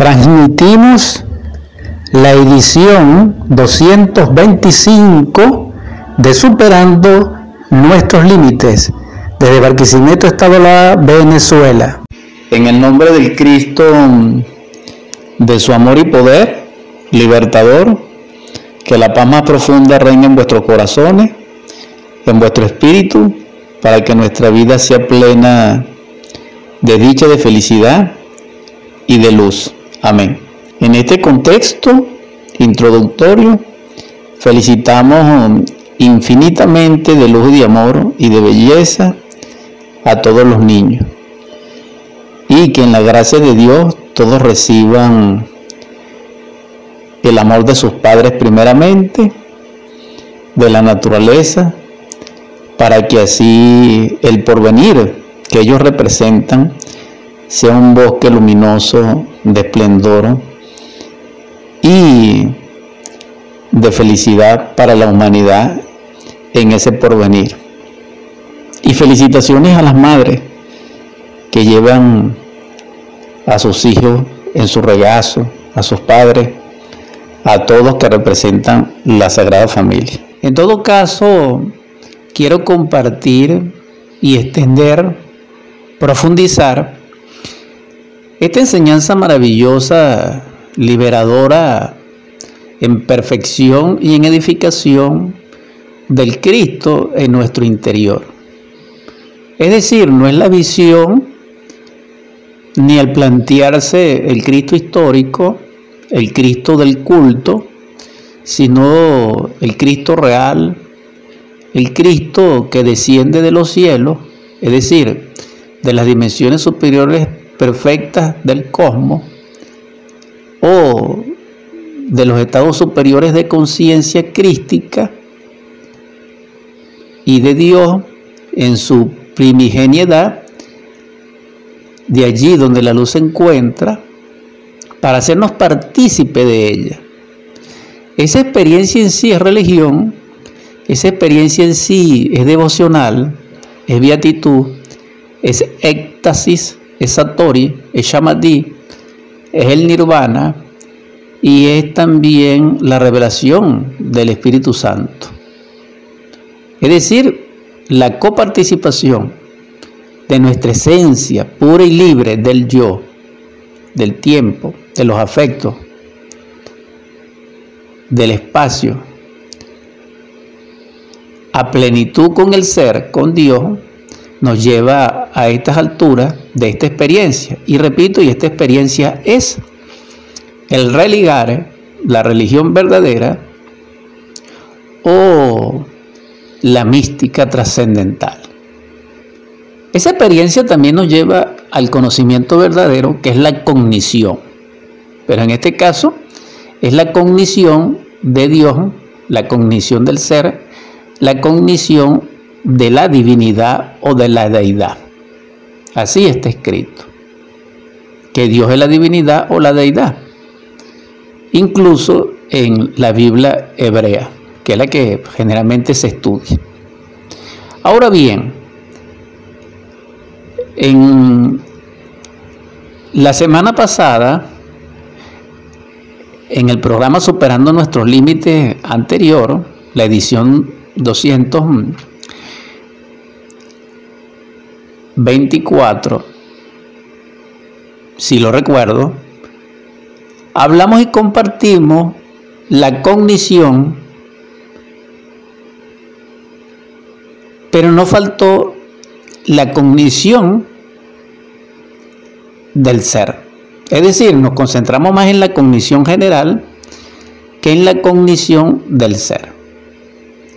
transmitimos la edición 225 de Superando Nuestros Límites desde Barquisimeto, Estado La Venezuela. En el nombre del Cristo, de su amor y poder, libertador, que la paz más profunda reine en vuestros corazones, en vuestro espíritu, para que nuestra vida sea plena de dicha, de felicidad y de luz. Amén. En este contexto introductorio, felicitamos infinitamente de luz y de amor y de belleza a todos los niños. Y que en la gracia de Dios todos reciban el amor de sus padres primeramente, de la naturaleza, para que así el porvenir que ellos representan sea un bosque luminoso de esplendor y de felicidad para la humanidad en ese porvenir. Y felicitaciones a las madres que llevan a sus hijos en su regazo, a sus padres, a todos que representan la Sagrada Familia. En todo caso, quiero compartir y extender, profundizar esta enseñanza maravillosa, liberadora, en perfección y en edificación del Cristo en nuestro interior. Es decir, no es la visión ni el plantearse el Cristo histórico, el Cristo del culto, sino el Cristo real, el Cristo que desciende de los cielos, es decir, de las dimensiones superiores perfectas del cosmos o de los estados superiores de conciencia crística y de Dios en su primigeniedad, de allí donde la luz se encuentra, para hacernos partícipe de ella. Esa experiencia en sí es religión, esa experiencia en sí es devocional, es beatitud, es éxtasis, es satori, es shamadhi, es el nirvana y es también la revelación del Espíritu Santo. Es decir, la coparticipación de nuestra esencia pura y libre del yo, del tiempo, de los afectos, del espacio, a plenitud con el ser, con Dios, nos lleva a estas alturas de esta experiencia. Y repito, y esta experiencia es el religar la religión verdadera o la mística trascendental. Esa experiencia también nos lleva al conocimiento verdadero, que es la cognición. Pero en este caso es la cognición de Dios, la cognición del ser, la cognición de la divinidad o de la deidad. Así está escrito. Que Dios es la divinidad o la deidad. Incluso en la Biblia hebrea, que es la que generalmente se estudia. Ahora bien, en la semana pasada, en el programa Superando Nuestros Límites anterior, la edición 200 24, si lo recuerdo, hablamos y compartimos la cognición, pero no faltó la cognición del ser. Es decir, nos concentramos más en la cognición general que en la cognición del ser.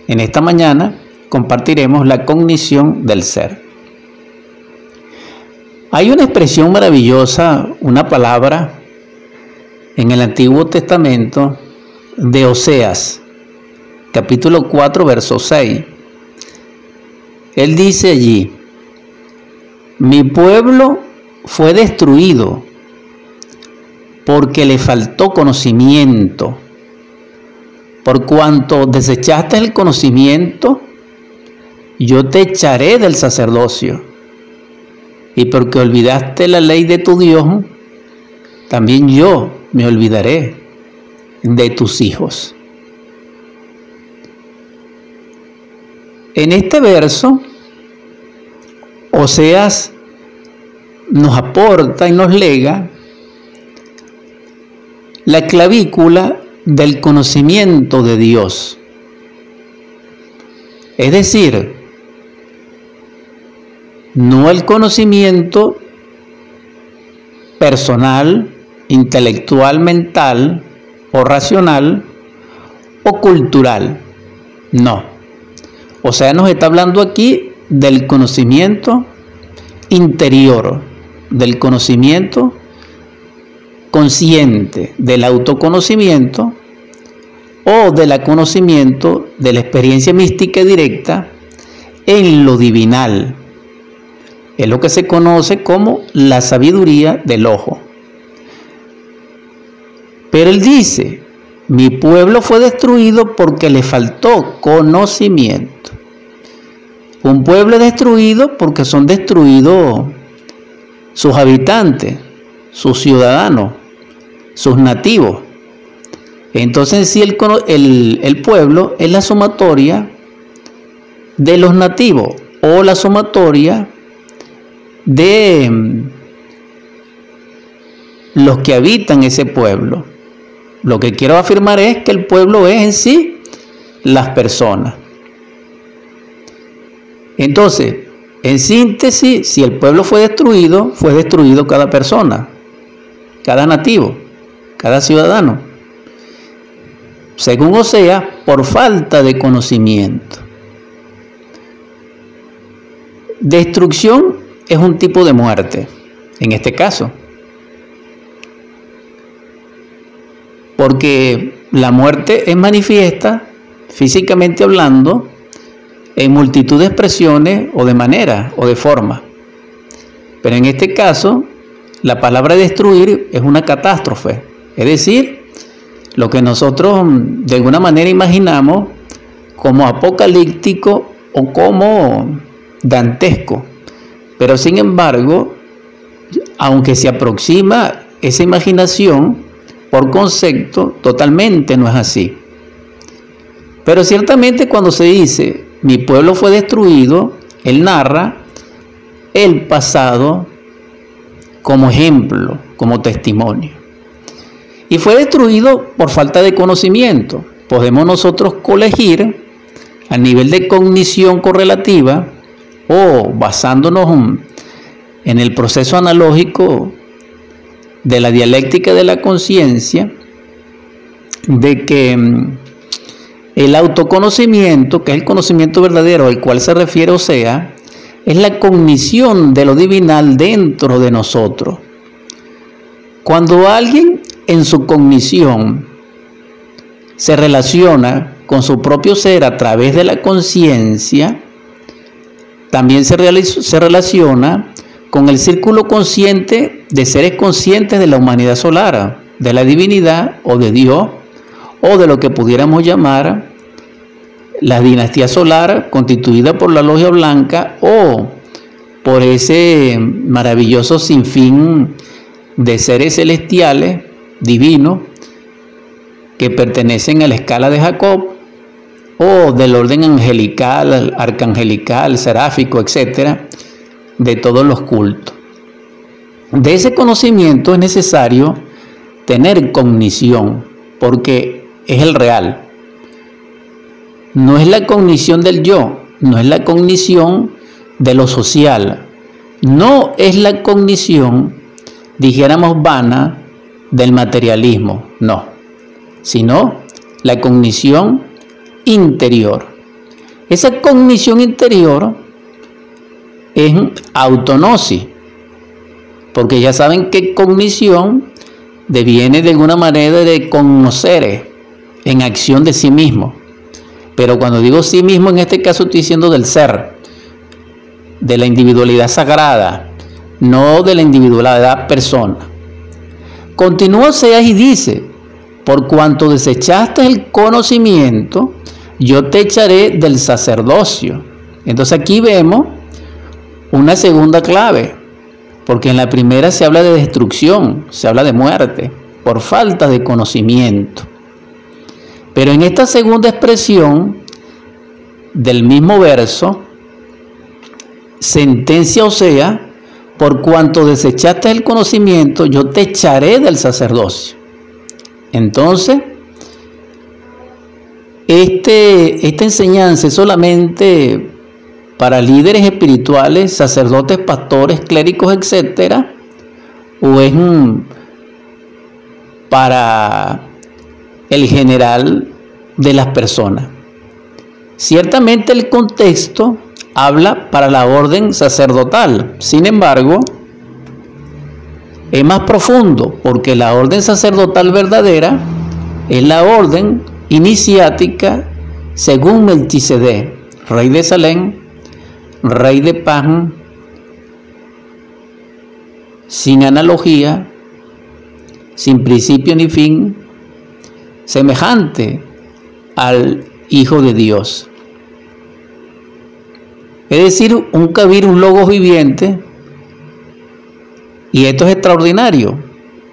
En esta mañana compartiremos la cognición del ser. Hay una expresión maravillosa, una palabra en el Antiguo Testamento de Oseas, capítulo 4, verso 6. Él dice allí, mi pueblo fue destruido porque le faltó conocimiento. Por cuanto desechaste el conocimiento, yo te echaré del sacerdocio y porque olvidaste la ley de tu Dios, también yo me olvidaré de tus hijos. En este verso, Oseas nos aporta y nos lega la clavícula del conocimiento de Dios. Es decir, no el conocimiento personal, intelectual, mental o racional o cultural. No. O sea, nos está hablando aquí del conocimiento interior, del conocimiento consciente, del autoconocimiento o del conocimiento de la experiencia mística directa en lo divinal. Es lo que se conoce como la sabiduría del ojo. Pero él dice, mi pueblo fue destruido porque le faltó conocimiento. Un pueblo destruido porque son destruidos sus habitantes, sus ciudadanos, sus nativos. Entonces sí el, el, pueblo es la sumatoria de los nativos o la sumatoria de mm, los que habitan ese pueblo. Lo que quiero afirmar es que el pueblo es en sí las personas. Entonces, en síntesis, si el pueblo fue destruido, fue destruido cada persona, cada nativo, cada ciudadano según Osea, por falta de conocimiento. Destrucción es un tipo de muerte, en este caso. Porque la muerte es manifiesta, físicamente hablando, en multitud de expresiones o de manera o de forma. Pero en este caso, la palabra destruir es una catástrofe, es decir, lo que nosotros mm, de alguna manera imaginamos como apocalíptico o como dantesco. Pero sin embargo, aunque se aproxima esa imaginación por concepto, totalmente no es así. Pero ciertamente cuando se dice, mi pueblo fue destruido, él narra el pasado como ejemplo, como testimonio y fue destruido por falta de conocimiento. Podemos nosotros colegir a nivel de cognición correlativa o basándonos en el proceso analógico de la dialéctica de la conciencia, de que mm, el autoconocimiento, que es el conocimiento verdadero al cual se refiere o sea, es la cognición de lo divinal dentro de nosotros. Cuando alguien en su cognición se relaciona con su propio ser a través de la conciencia, también se, relaciona con el círculo consciente de seres conscientes de la humanidad solar, de la divinidad o de Dios, o de lo que pudiéramos llamar la dinastía solar constituida por la logia blanca o por ese maravilloso sinfín de seres celestiales divino que pertenecen a la escala de Jacob o del orden angelical, arcangelical, seráfico, etcétera, de todos los cultos. De ese conocimiento es necesario tener cognición, porque es el real. No es la cognición del yo, no es la cognición de lo social, no es la cognición, dijéramos, vana del materialismo, no, sino la cognición interior. Esa cognición interior es autonosis, porque ya saben que cognición deviene de alguna manera de conocer en acción de sí mismo. Pero cuando digo sí mismo, en este caso estoy diciendo del ser, de la individualidad sagrada, no de la individualidad persona. Continúa Oseas y dice, por cuanto desechaste el conocimiento, yo te echaré del sacerdocio. Entonces aquí vemos una segunda clave. porque en la primera se habla de destrucción, se habla de muerte, por falta de conocimiento. Pero en esta segunda expresión del mismo verso, sentencia o sea, por cuanto desechaste el conocimiento, yo te echaré del sacerdocio. Entonces, este, esta enseñanza es solamente para líderes espirituales, sacerdotes, pastores, clérigos, etcétera, o es para el general de las personas. Ciertamente el contexto habla para la orden sacerdotal, sin embargo, es más profundo porque la orden sacerdotal verdadera es la orden iniciática según Melchizedek, rey de Salem, rey de pan, sin analogía, sin principio ni fin, semejante al Hijo de Dios. Es decir, un cabir, un logo viviente, y esto es extraordinario,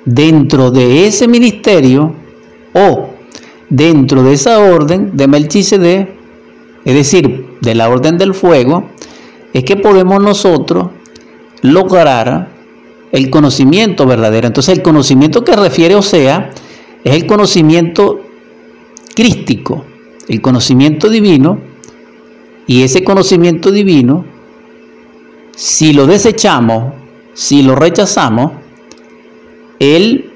dentro de ese ministerio o dentro de esa orden de Melchizedek, es decir, de la orden del fuego, es que podemos nosotros lograr el conocimiento verdadero. Entonces el conocimiento que refiere Osea es el conocimiento crístico, el conocimiento divino, y ese conocimiento divino, si lo desechamos, si lo rechazamos, Él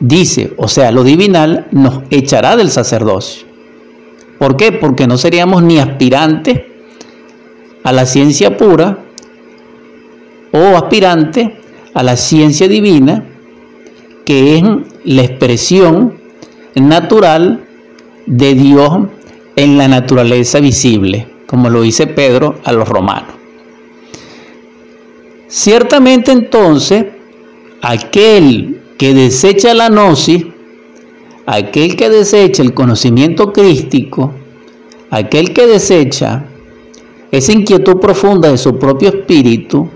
dice, o sea, lo divinal nos echará del sacerdocio. ¿Por qué? Porque no seríamos ni aspirantes a la ciencia pura o aspirante a la ciencia divina, que es la expresión natural de Dios en la naturaleza visible, como lo dice Pedro a los romanos. Ciertamente entonces, aquel que desecha la gnosis, aquel que desecha el conocimiento crístico, aquel que desecha esa inquietud profunda de su propio espíritu,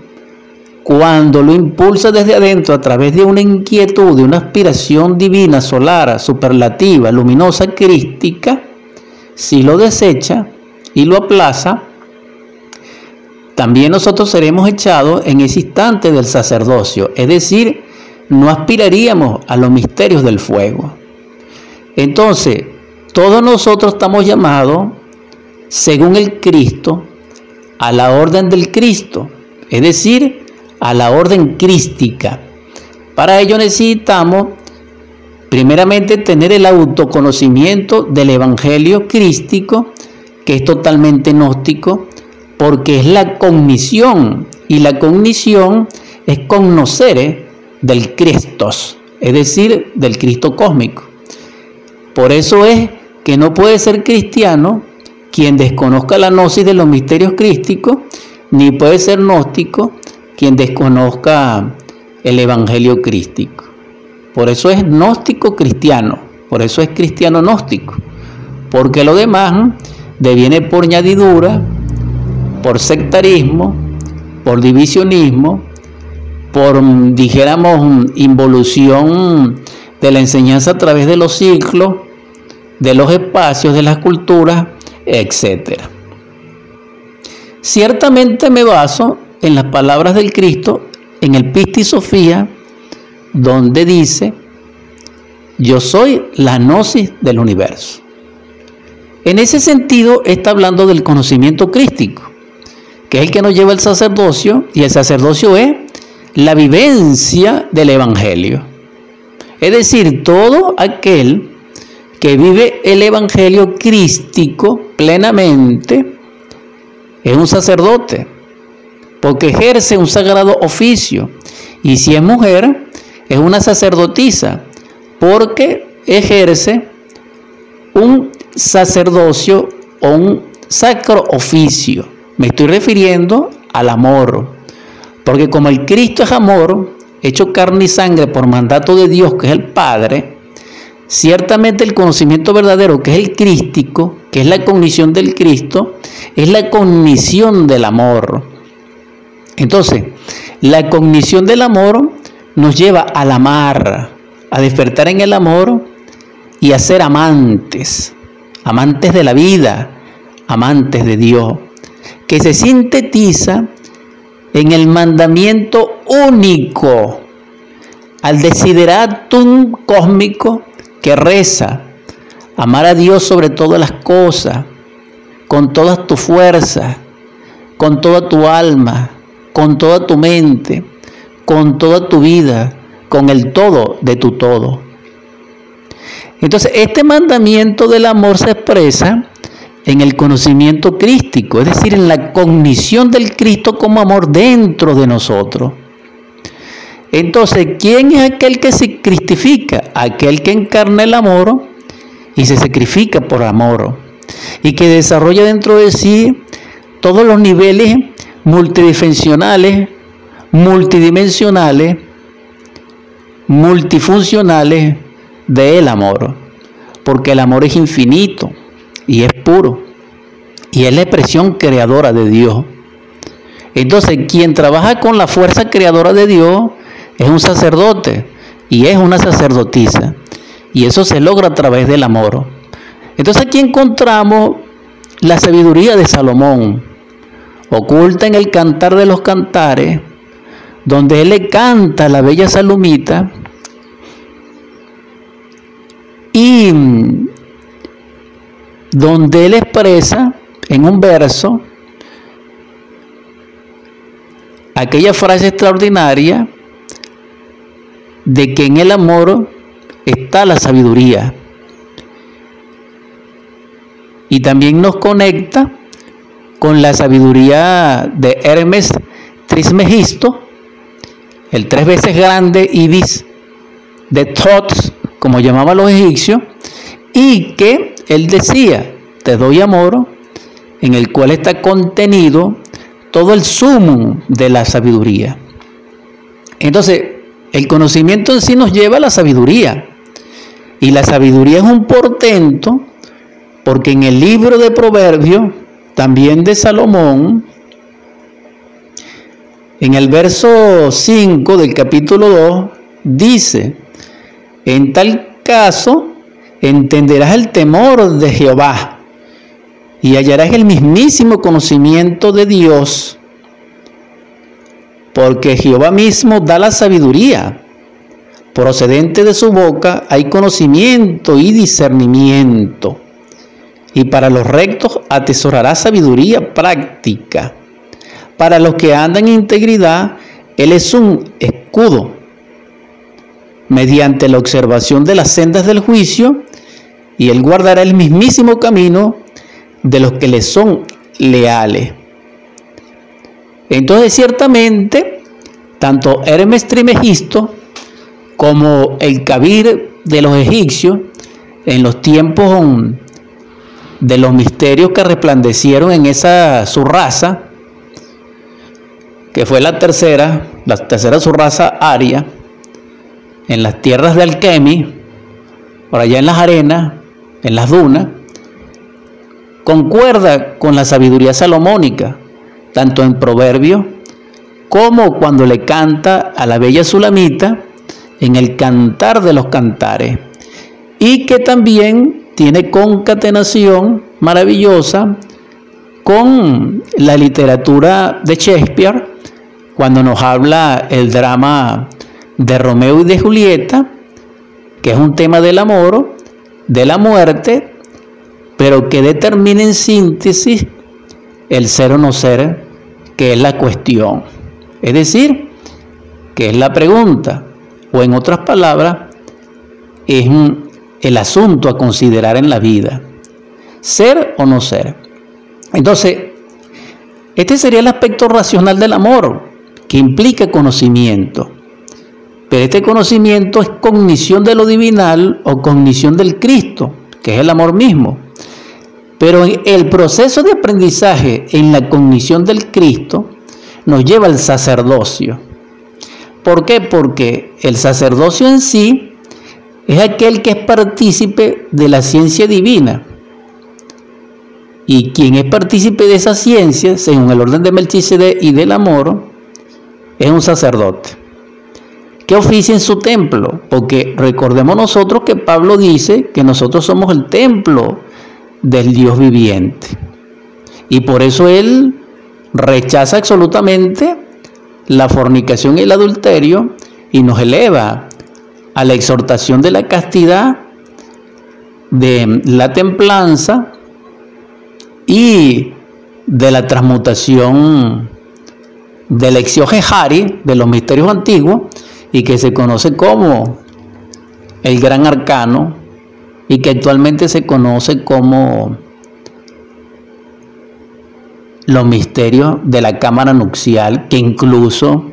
cuando lo impulsa desde adentro a través de una inquietud, de una aspiración divina, solar, superlativa, luminosa, crística, si lo desecha y lo aplaza, también nosotros seremos echados en ese instante del sacerdocio, es decir, no aspiraríamos a los misterios del fuego. Entonces, todos nosotros estamos llamados, según el Cristo, a la orden del Cristo, es decir, a la orden crística. Para ello necesitamos, primeramente, tener el autoconocimiento del Evangelio crístico, que es totalmente gnóstico, porque es la cognición, y la cognición es conocer ¿eh? del Cristos, es decir, del Cristo cósmico. Por eso es que no puede ser cristiano quien desconozca la gnosis de los misterios crísticos, ni puede ser gnóstico quien desconozca el evangelio crístico. Por eso es gnóstico cristiano, por eso es cristiano gnóstico, porque lo demás deviene por añadidura, por sectarismo, por divisionismo, por, dijéramos, involución de la enseñanza a través de los ciclos, de los espacios, de las culturas, etc. Ciertamente me baso en las palabras del Cristo en el Pisti Sofía, donde dice, yo soy la gnosis del universo. En ese sentido está hablando del conocimiento crístico, que es el que nos lleva al sacerdocio, y el sacerdocio es la vivencia del Evangelio. Es decir, todo aquel que vive el Evangelio crístico plenamente es un sacerdote, porque ejerce un sagrado oficio. Y si es mujer, es una sacerdotisa, porque ejerce un sacerdocio o un sacro oficio. Me estoy refiriendo al amor, porque como el Cristo es amor, hecho carne y sangre por mandato de Dios, que es el Padre, ciertamente el conocimiento verdadero, que es el crístico, que es la cognición del Cristo, es la cognición del amor. Entonces, La cognición del amor nos lleva al amar, a despertar en el amor y a ser amantes, amantes de la vida, amantes de Dios, que se sintetiza en el mandamiento único, al desideratum cósmico que reza, amar a Dios sobre todas las cosas, con todas tus fuerzas, con toda tu alma, con toda tu mente, con toda tu vida, con el todo de tu todo. Entonces, este mandamiento del amor se expresa en el conocimiento crístico, es decir, en la cognición del Cristo como amor dentro de nosotros. Entonces, ¿quién es aquel que se cristifica? Aquel que encarna el amor y se sacrifica por amor y que desarrolla dentro de sí todos los niveles multidimensionales, multidimensionales, multifuncionales del amor, porque el amor es infinito y es puro y es la expresión creadora de Dios. Entonces, quien trabaja con la fuerza creadora de Dios es un sacerdote y es una sacerdotisa. Y eso se logra a través del amor. Entonces aquí encontramos la sabiduría de Salomón, oculta en el cantar de los cantares, donde él le canta a la bella Salomita y donde él expresa en un verso aquella frase extraordinaria de que en el amor está la sabiduría. Y también nos conecta con la sabiduría de Hermes Trismegisto, el tres veces grande ibis de Thoth, como llamaban los egipcios, y que él decía, te doy amor, en el cual está contenido todo el sumo de la sabiduría. Entonces, el conocimiento en sí nos lleva a la sabiduría. Y la sabiduría es un portento porque en el libro de Proverbios, también de Salomón, en el verso 5 del capítulo 2, dice, en tal caso entenderás el temor de Jehová y hallarás el mismísimo conocimiento de Dios, porque Jehová mismo da la sabiduría procedente de su boca hay conocimiento y discernimiento. Y para los rectos atesorará sabiduría práctica. Para los que andan en integridad, Él es un escudo. Mediante la observación de las sendas del juicio, y Él guardará el mismísimo camino de los que le son leales. Entonces, ciertamente, tanto Hermes Trimegisto como el Kabir de los egipcios en los tiempos de los misterios que resplandecieron en esa su raza, que fue la tercera, la tercera su raza aria, en las tierras de Alquemi, por allá en las arenas, en las dunas, concuerda con la sabiduría salomónica, tanto en Proverbios como cuando le canta a la bella Sulamita en el cantar de los cantares y que también tiene concatenación maravillosa con la literatura de Shakespeare cuando nos habla el drama de Romeo y de Julieta, que es un tema del amor, de la muerte, pero que determina en síntesis el ser o no ser, que es la cuestión. Es decir, que es la pregunta, o en otras palabras, es el asunto a considerar en la vida. Ser o no ser. Entonces, este sería el aspecto racional del amor, que implica conocimiento. Pero este conocimiento es cognición de lo divinal o cognición del Cristo, que es el amor mismo. Pero el proceso de aprendizaje en la cognición del Cristo nos lleva al sacerdocio. ¿Por qué? Porque el sacerdocio en sí es aquel que es partícipe de la ciencia divina. Y quien es partícipe de esa ciencia, según el orden de Melchizedek y del amor, es un sacerdote. ¿Qué oficia en su templo? Porque recordemos nosotros que Pablo dice que nosotros somos el templo del Dios viviente. Y por eso él rechaza absolutamente la fornicación y el adulterio y nos eleva a la exhortación de la castidad, de la templanza y de la transmutación del exioge de los misterios antiguos y que se conoce como el gran arcano y que actualmente se conoce como los misterios de la cámara nupcial, que incluso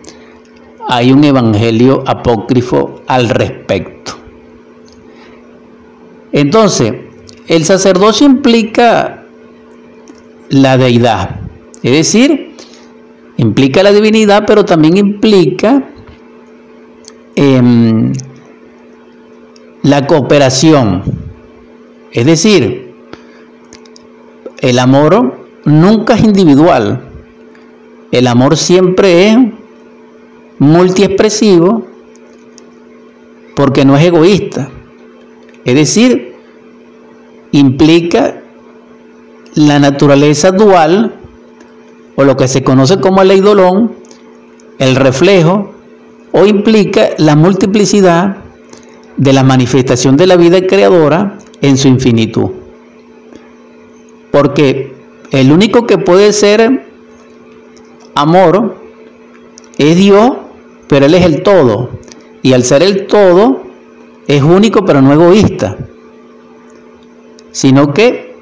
hay un evangelio apócrifo al respecto. Entonces, el sacerdocio implica la deidad, es decir, implica la divinidad, pero también implica em, la cooperación, es decir, el amor nunca es individual. El amor siempre es multiexpresivo porque no es egoísta. Es decir, implica la naturaleza dual o lo que se conoce como el eidolón, el reflejo, o implica la multiplicidad de la manifestación de la vida creadora en su infinitud. Porque el único que puede ser amor es Dios, pero Él es el todo. Y al ser el todo, es único, pero no egoísta, sino que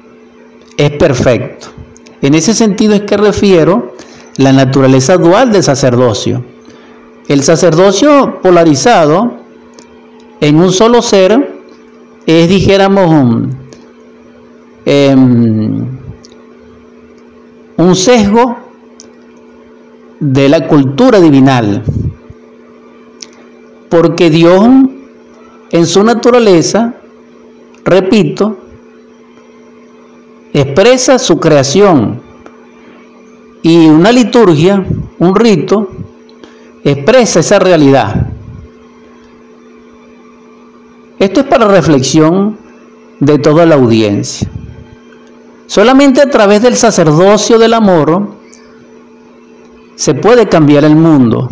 es perfecto. En ese sentido es que refiero la naturaleza dual del sacerdocio. El sacerdocio polarizado en un solo ser es, dijéramos, em, un sesgo de la cultura divinal, porque Dios en su naturaleza, repito, expresa su creación y una liturgia, un rito, expresa esa realidad. Esto es para reflexión de toda la audiencia. Solamente a través del sacerdocio del amor se puede cambiar el mundo.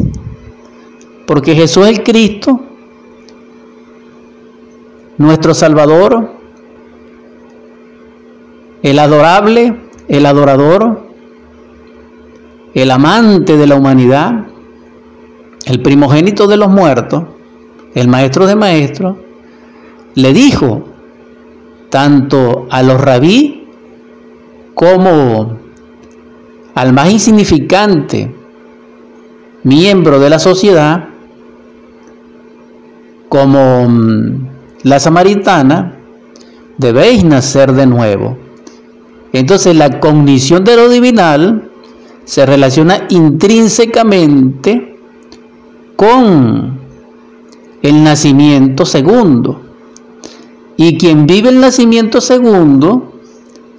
Porque Jesús el Cristo, nuestro Salvador, el adorable, el adorador, el amante de la humanidad, el primogénito de los muertos, el maestro de maestros, le dijo tanto a los rabí como al más insignificante miembro de la sociedad, como mm, la samaritana, debéis nacer de nuevo. Entonces la cognición de lo divinal se relaciona intrínsecamente con el nacimiento segundo. Y quien vive el nacimiento segundo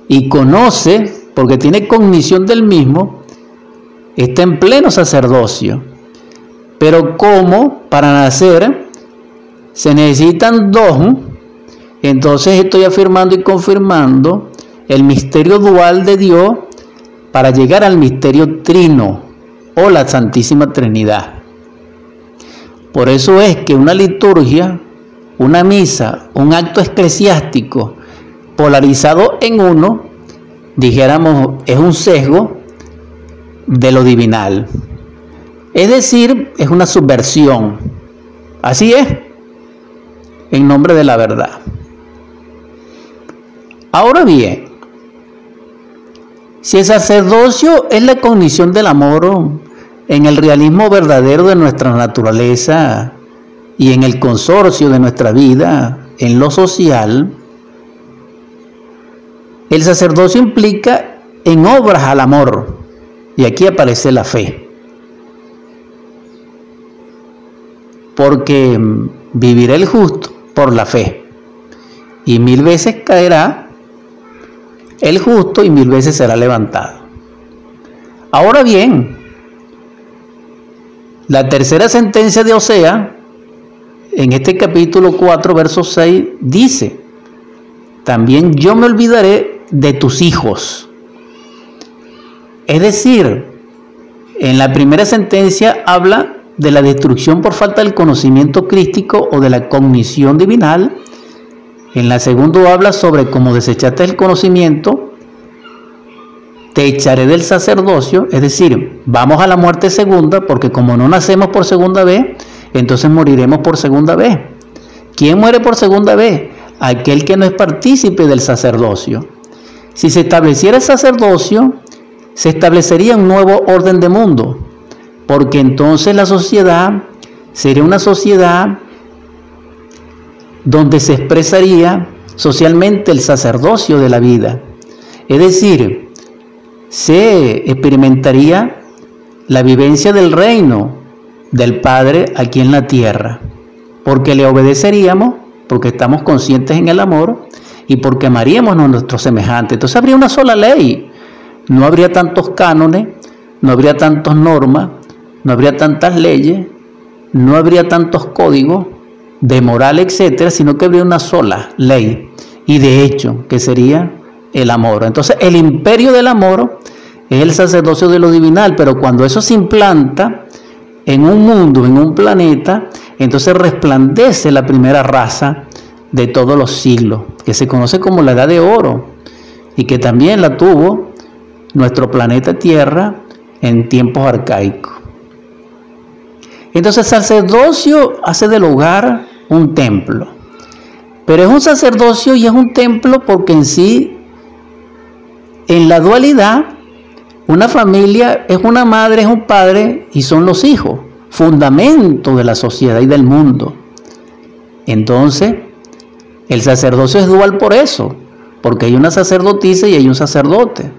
y conoce, porque tiene cognición del mismo, está en pleno sacerdocio. Pero como para nacer se necesitan dos, entonces estoy afirmando y confirmando el misterio dual de Dios para llegar al misterio trino o la Santísima Trinidad. Por eso es que una liturgia, una misa, un acto eclesiástico, polarizado en uno, dijéramos, es un sesgo de lo divinal. Es decir, es una subversión. Así es, en nombre de la verdad. Ahora bien, si el sacerdocio es la cognición del amor en el realismo verdadero de nuestra naturaleza y en el consorcio de nuestra vida, en lo social, el sacerdocio implica en obras al amor. Y aquí aparece la fe. Porque vivirá el justo por la fe. Y mil veces caerá el justo y mil veces será levantado. Ahora bien, La tercera sentencia de Osea, en este capítulo 4, verso 6, dice, también yo me olvidaré de tus hijos. Es decir, en la primera sentencia habla de la destrucción por falta del conocimiento crístico o de la cognición divinal. En la segunda habla sobre cómo desechaste el conocimiento, te echaré del sacerdocio, es decir, vamos a la muerte segunda, porque como no nacemos por segunda vez, entonces moriremos por segunda vez. ¿Quién muere por segunda vez? Aquel que no es partícipe del sacerdocio. Si se estableciera el sacerdocio, se establecería un nuevo orden de mundo, porque entonces la sociedad sería una sociedad donde se expresaría socialmente el sacerdocio de la vida. Es decir, se experimentaría la vivencia del reino del Padre aquí en la tierra, porque le obedeceríamos, porque estamos conscientes en el amor y porque amaríamos a nuestros semejantes. Entonces habría una sola ley, no habría tantos cánones, no habría tantas normas, no habría tantas leyes, no habría tantos códigos de moral, etcétera, sino que habría una sola ley. Y de hecho que sería el amor. Entonces, el imperio del amor es el sacerdocio de lo divinal, pero cuando eso se implanta en un mundo, en un planeta, entonces resplandece la primera raza de todos los siglos, que se conoce como la edad de oro y que también la tuvo nuestro planeta Tierra en tiempos arcaicos. Entonces sacerdocio hace del hogar un templo. Pero es un sacerdocio y es un templo porque en sí, en la dualidad, una familia es una madre, es un padre y son los hijos, fundamento de la sociedad y del mundo. Entonces, el sacerdocio es dual por eso, porque hay una sacerdotisa y hay un sacerdote.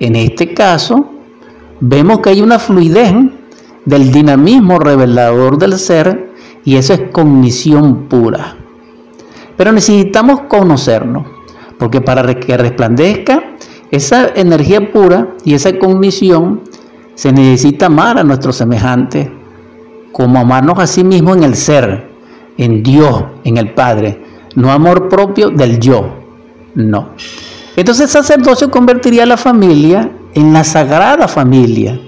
En este caso, vemos que hay una fluidez del dinamismo revelador del ser y eso es cognición pura. Pero necesitamos conocernos, porque para que resplandezca esa energía pura y esa cognición, se necesita amar a nuestros semejantes, como amarnos a sí mismos en el ser, en Dios, en el Padre, no amor propio del yo, no. Entonces el sacerdocio convertiría la familia en la sagrada familia.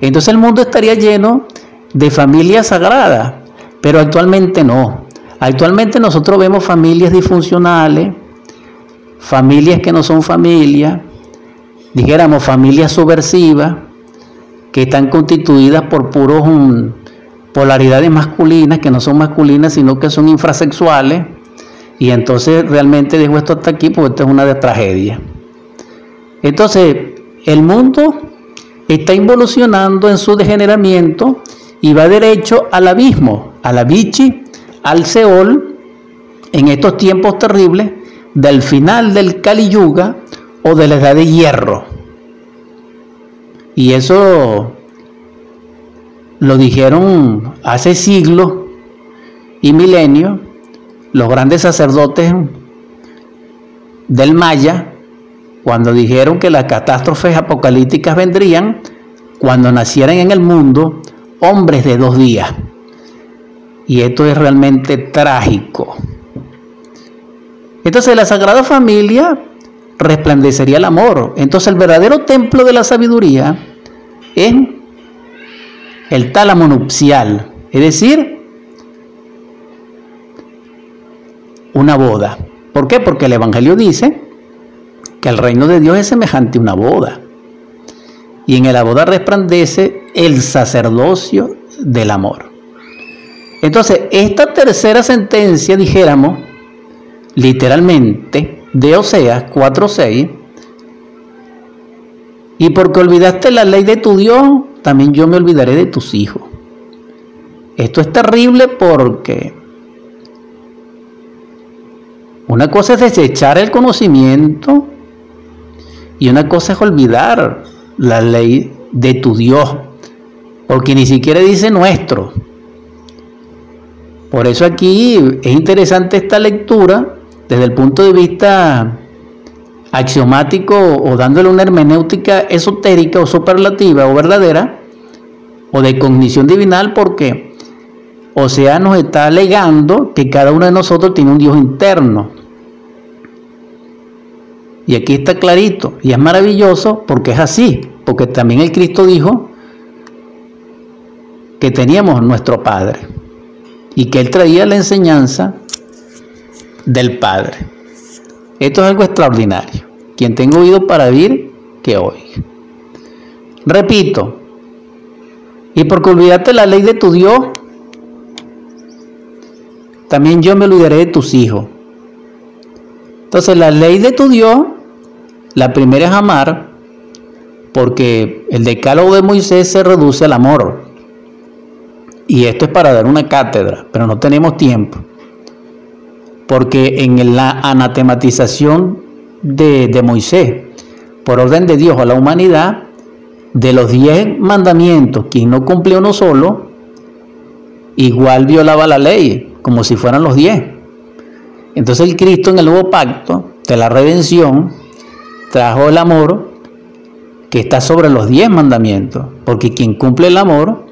Entonces el mundo estaría lleno de familias sagradas, pero actualmente no. Actualmente nosotros vemos familias disfuncionales, familias que no son familias, dijéramos familias subversivas, que están constituidas por puros mm, polaridades masculinas, que no son masculinas, sino que son infrasexuales. Y entonces realmente dejo esto hasta aquí porque esto es una tragedia. Entonces, el mundo está involucionando en su degeneramiento y va derecho al abismo, a la bichi, al Seol, en estos tiempos terribles del final del Kali Yuga o de la edad de hierro. Y eso lo dijeron hace siglos y milenios los grandes sacerdotes del Maya, cuando dijeron que las catástrofes apocalípticas vendrían cuando nacieran en el mundo hombres de dos días. Y esto es realmente trágico. Entonces la Sagrada Familia resplandecería el amor. Entonces el verdadero templo de la sabiduría es el tálamo nupcial, es decir, una boda. ¿Por qué? Porque el Evangelio dice que el reino de Dios es semejante a una boda. Y en la boda resplandece el sacerdocio del amor. Entonces, esta tercera sentencia, dijéramos, literalmente, de Oseas 4.6, y porque olvidaste la ley de tu Dios, también yo me olvidaré de tus hijos. Esto es terrible porque una cosa es desechar el conocimiento y una cosa es olvidar la ley de tu Dios, porque ni siquiera dice nuestro. Por eso aquí es interesante esta lectura desde el punto de vista axiomático o dándole una hermenéutica esotérica o superlativa o verdadera, o de cognición divinal porque o sea nos está alegando que cada uno de nosotros tiene un Dios interno. Y aquí está clarito, y es maravilloso porque es así, porque también el Cristo dijo que teníamos nuestro Padre y que Él traía la enseñanza del Padre. Esto es algo extraordinario. Quien tenga oído para oír, que oiga. Repito, y porque olvidaste la ley de tu Dios, también yo me olvidaré de tus hijos. Entonces la ley de tu Dios, la primera es amar, porque el decálogo de Moisés se reduce al amor. Y esto es para dar una cátedra, pero no tenemos tiempo. Porque en la anatematización de, de Moisés, por orden de Dios a la humanidad, de los diez mandamientos, quien no cumple uno solo, igual violaba la ley, como si fueran los diez. Entonces el Cristo en el nuevo pacto de la redención trajo el amor que está sobre los diez mandamientos, porque quien cumple el amor,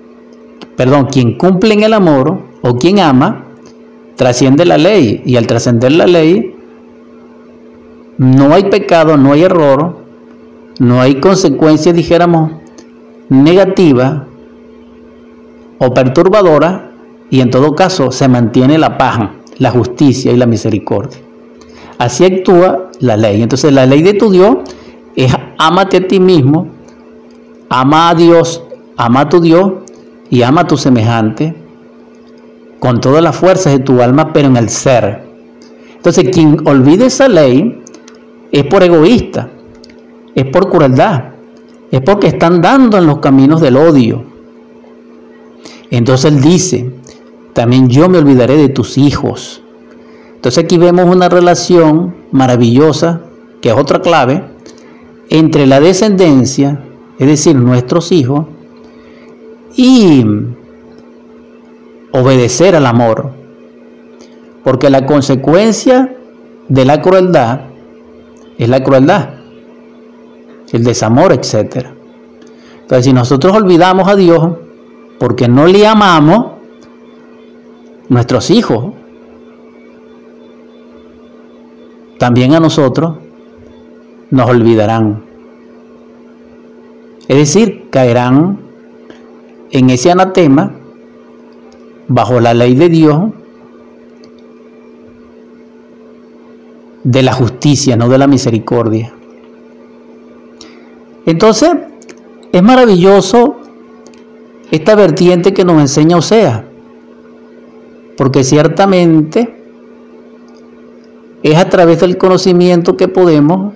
perdón, quien cumple en el amor o quien ama, trasciende la ley, y al trascender la ley, no hay pecado, no hay error, no hay consecuencia, dijéramos, negativa o perturbadora y en todo caso se mantiene la paz, la justicia y la misericordia. Así actúa la ley. Entonces la ley de tu Dios es ámate a ti mismo, ama a Dios, ama a tu Dios y ama a tu semejante con todas las fuerzas de tu alma, pero en el ser. Entonces quien olvide esa ley es por egoísta, es por crueldad, es porque están dando en los caminos del odio. Entonces él dice, también yo me olvidaré de tus hijos. Entonces aquí vemos una relación maravillosa, que es otra clave, entre la descendencia, es decir, nuestros hijos, y obedecer al amor. Porque la consecuencia de la crueldad es la crueldad el desamor, etc. Entonces, si nosotros olvidamos a Dios porque no le amamos, nuestros hijos, también a nosotros, nos olvidarán. Es decir, caerán en ese anatema bajo la ley de Dios de la justicia, no de la misericordia. Entonces, es maravilloso esta vertiente que nos enseña Osea, porque ciertamente es a través del conocimiento que podemos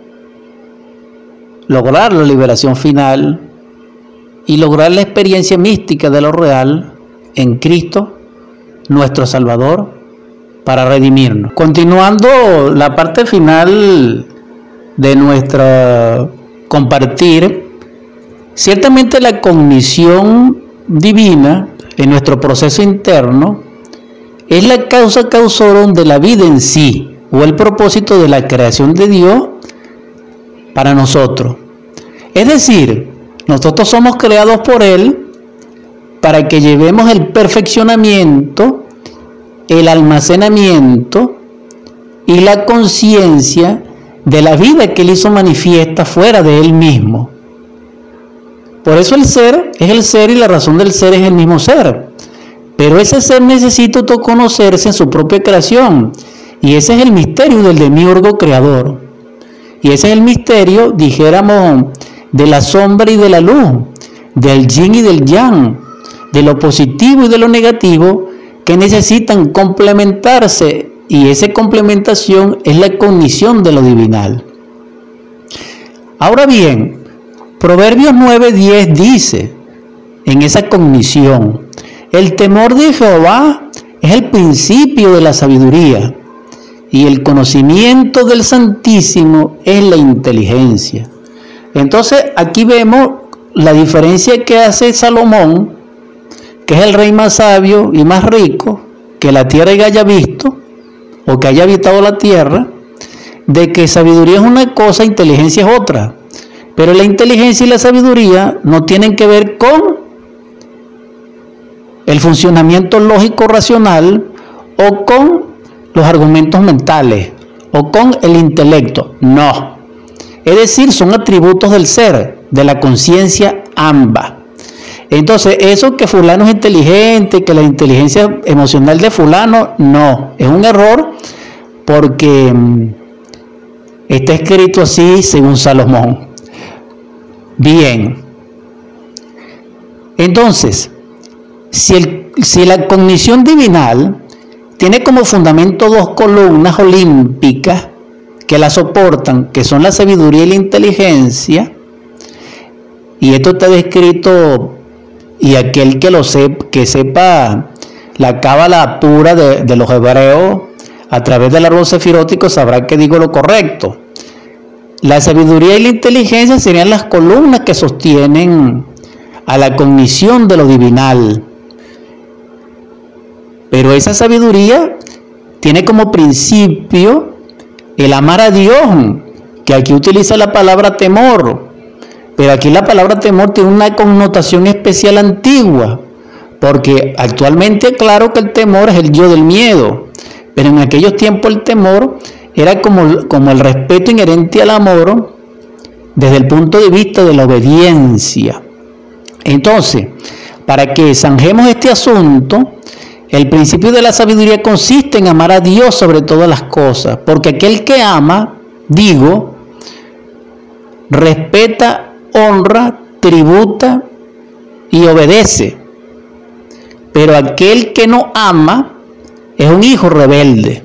lograr la liberación final y lograr la experiencia mística de lo real en Cristo, nuestro Salvador, para redimirnos. Continuando la parte final de nuestra compartir, ciertamente la cognición divina en nuestro proceso interno es la causa causorum de la vida en sí, o el propósito de la creación de Dios para nosotros. Es decir, nosotros somos creados por Él para que llevemos el perfeccionamiento, el almacenamiento y la conciencia de la vida que él hizo manifiesta fuera de él mismo. Por eso el ser es el ser y la razón del ser es el mismo ser. Pero ese ser necesita autoconocerse en su propia creación. Y ese es el misterio del demiurgo creador. Y ese es el misterio, dijéramos, de la sombra y de la luz, del yin y del yang, de lo positivo y de lo negativo, que necesitan complementarse y esa complementación es la cognición de lo divinal. Ahora bien, Proverbios 9:10 dice en esa cognición, el temor de Jehová es el principio de la sabiduría y el conocimiento del Santísimo es la inteligencia. Entonces aquí vemos la diferencia que hace Salomón, es el rey más sabio y más rico que la tierra haya visto, o que haya habitado la tierra, de que sabiduría es una cosa, inteligencia es otra. Pero la inteligencia y la sabiduría no tienen que ver con el funcionamiento lógico racional o con los argumentos mentales o con el intelecto. No. Es decir, son atributos del ser, de la conciencia ambas. Entonces, eso que fulano es inteligente, que la inteligencia emocional de fulano, no, es un error porque mm, está escrito así según Salomón. Bien. Entonces, si, si la cognición divinal tiene como fundamento dos columnas olímpicas que la soportan, que son la sabiduría y la inteligencia, y esto está descrito y aquel que lo sepa, que sepa la cábala pura de, los hebreos a través del árbol sefirótico sabrá que digo lo correcto. La sabiduría y la inteligencia serían las columnas que sostienen a la cognición de lo divinal. Pero esa sabiduría tiene como principio el amar a Dios, que aquí utiliza la palabra temor. Pero aquí la palabra temor tiene una connotación especial antigua, porque actualmente claro que el temor es el yo del miedo, pero en aquellos tiempos el temor era como, como el respeto inherente al amor desde el punto de vista de la obediencia. Entonces, para que zanjemos este asunto, el principio de la sabiduría consiste en amar a Dios sobre todas las cosas, porque aquel que ama, digo, respeta honra, tributa y obedece. Pero aquel que no ama es un hijo rebelde.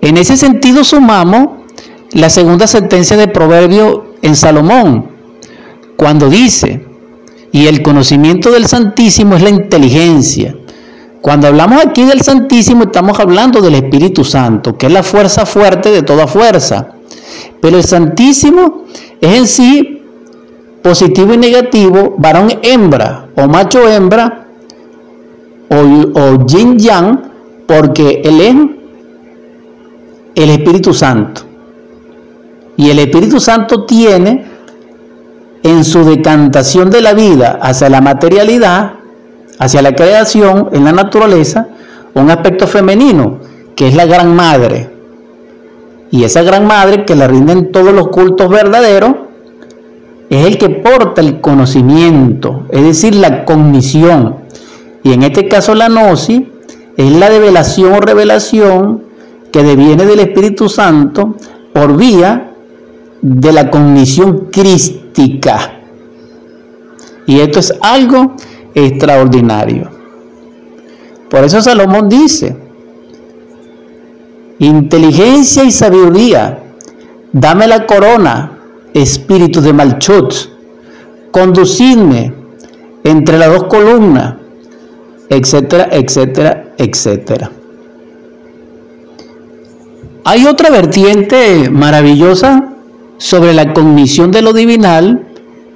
En ese sentido sumamos la segunda sentencia de Proverbio en Salomón, cuando dice, y el conocimiento del Santísimo es la inteligencia. Cuando hablamos aquí del Santísimo estamos hablando del Espíritu Santo, que es la fuerza fuerte de toda fuerza. Pero el Santísimo es en sí positivo y negativo, varón hembra o macho hembra o, o yin yang, porque él es el Espíritu Santo. Y el Espíritu Santo tiene en su decantación de la vida hacia la materialidad, hacia la creación, en la naturaleza, un aspecto femenino, que es la gran madre. Y esa gran madre que le rinden todos los cultos verdaderos es el que porta el conocimiento, es decir, la cognición. Y en este caso la gnosis es la develación o revelación que deviene del Espíritu Santo por vía de la cognición crística. Y esto es algo extraordinario. Por eso Salomón dice, inteligencia y sabiduría. Dame la corona, espíritu de Malchut. Conducidme entre las dos columnas, etcétera, etcétera, etcétera. Hay otra vertiente maravillosa sobre la cognición de lo divinal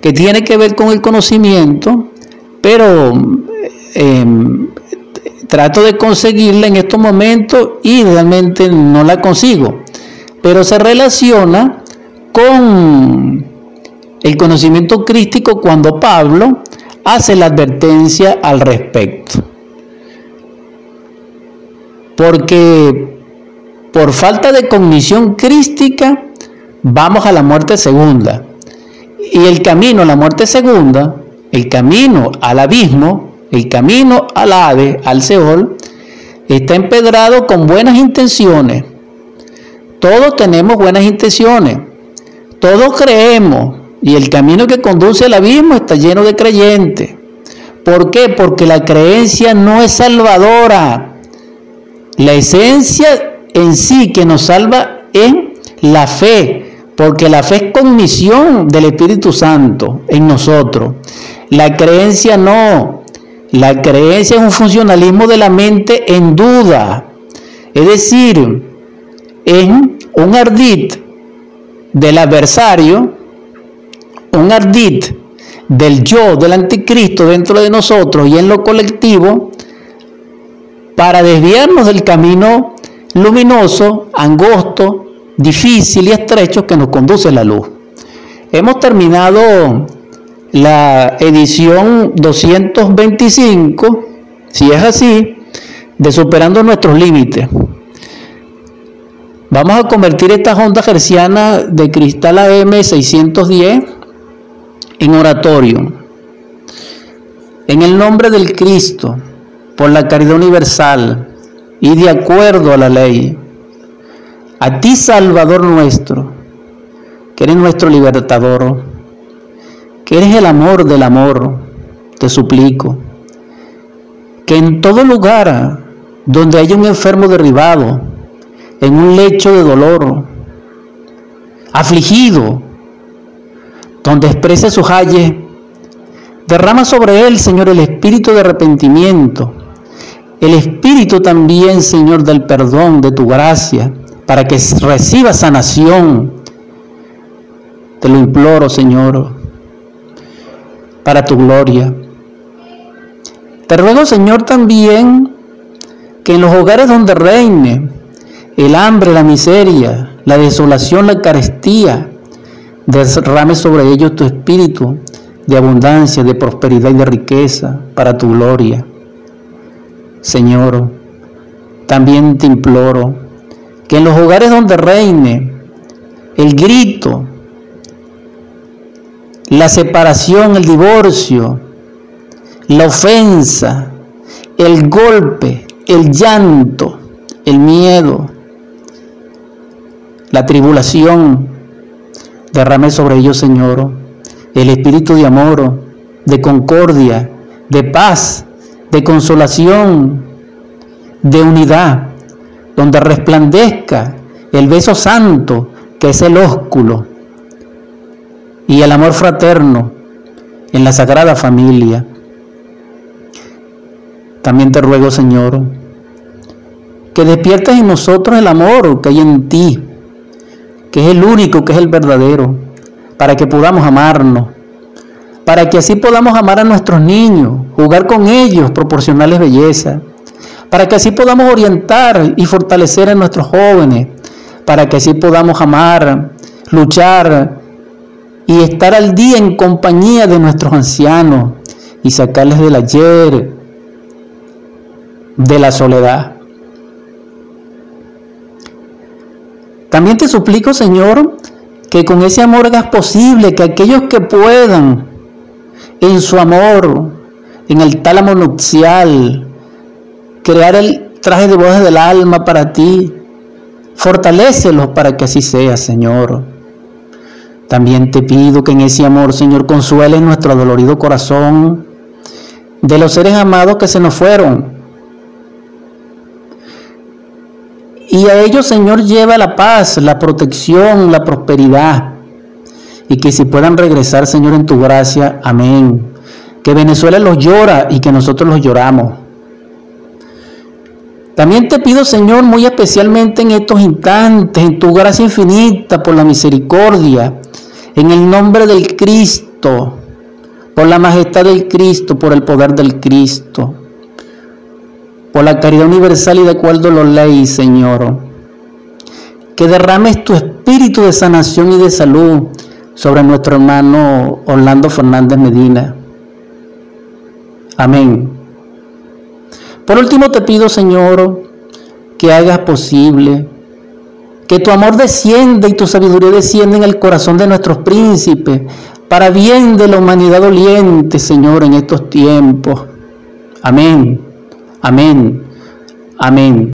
que tiene que ver con el conocimiento, pero eh, trato de conseguirla en estos momentos y realmente no la consigo. Pero se relaciona con el conocimiento crístico cuando Pablo hace la advertencia al respecto. Porque por falta de cognición crística vamos a la muerte segunda. Y el camino a la muerte segunda, el camino al abismo, el camino al Ave, al Seol, está empedrado con buenas intenciones. Todos tenemos buenas intenciones. Todos creemos. Y el camino que conduce al abismo está lleno de creyentes. ¿Por qué? Porque la creencia no es salvadora. La esencia en sí que nos salva es la fe. Porque la fe es cognición del Espíritu Santo en nosotros. La creencia no. La creencia es un funcionalismo de la mente en duda. Es decir, es un ardid del adversario, un ardid del yo, del anticristo dentro de nosotros y en lo colectivo, para desviarnos del camino luminoso, angosto, difícil y estrecho que nos conduce la luz. Hemos terminado la edición 225, si es así, de Superando nuestros límites. Vamos a convertir esta onda gerciana de cristal AM 610 en oratorio. En el nombre del Cristo, por la caridad universal y de acuerdo a la ley, a ti Salvador nuestro, que eres nuestro libertador, eres el amor del amor, te suplico, que en todo lugar donde haya un enfermo derribado, en un lecho de dolor, afligido, donde exprese su halle, derrama sobre él, Señor, el espíritu de arrepentimiento, el espíritu también, Señor, del perdón, de tu gracia, para que reciba sanación. Te lo imploro, Señor para tu gloria. Te ruego, Señor, también que en los hogares donde reine el hambre, la miseria, la desolación, la carestía, derrame sobre ellos tu espíritu de abundancia, de prosperidad y de riqueza para tu gloria. Señor, también te imploro que en los hogares donde reine el grito, la separación, el divorcio, la ofensa, el golpe, el llanto, el miedo, la tribulación. Derrame sobre ellos, Señor, el espíritu de amor, de concordia, de paz, de consolación, de unidad, donde resplandezca el beso santo que es el ósculo y el amor fraterno en la Sagrada Familia. También te ruego, Señor, que despiertes en nosotros el amor que hay en ti, que es el único, que es el verdadero, para que podamos amarnos, para que así podamos amar a nuestros niños, jugar con ellos, proporcionarles belleza, para que así podamos orientar y fortalecer a nuestros jóvenes, para que así podamos amar, luchar y estar al día en compañía de nuestros ancianos y sacarles del ayer, de la soledad. También te suplico, Señor, que con ese amor hagas posible que aquellos que puedan, en su amor, en el tálamo nupcial, crear el traje de bodas del alma para ti, fortalécelos para que así sea, Señor. También te pido que en ese amor, Señor, consuele nuestro dolorido corazón de los seres amados que se nos fueron. Y a ellos, Señor, lleva la paz, la protección, la prosperidad. Y que si puedan regresar, Señor, en tu gracia. Amén. Que Venezuela los llora y que nosotros los lloramos. También te pido, Señor, muy especialmente en estos instantes, en tu gracia infinita, por la misericordia, en el nombre del Cristo, por la majestad del Cristo, por el poder del Cristo, por la caridad universal y de acuerdo a la ley, Señor. Que derrames tu espíritu de sanación y de salud sobre nuestro hermano Orlando Fernández Medina. Amén. Por último te pido, Señor, que hagas posible que tu amor descienda y tu sabiduría descienda en el corazón de nuestros príncipes, para bien de la humanidad doliente, Señor, en estos tiempos. Amén, amén, amén.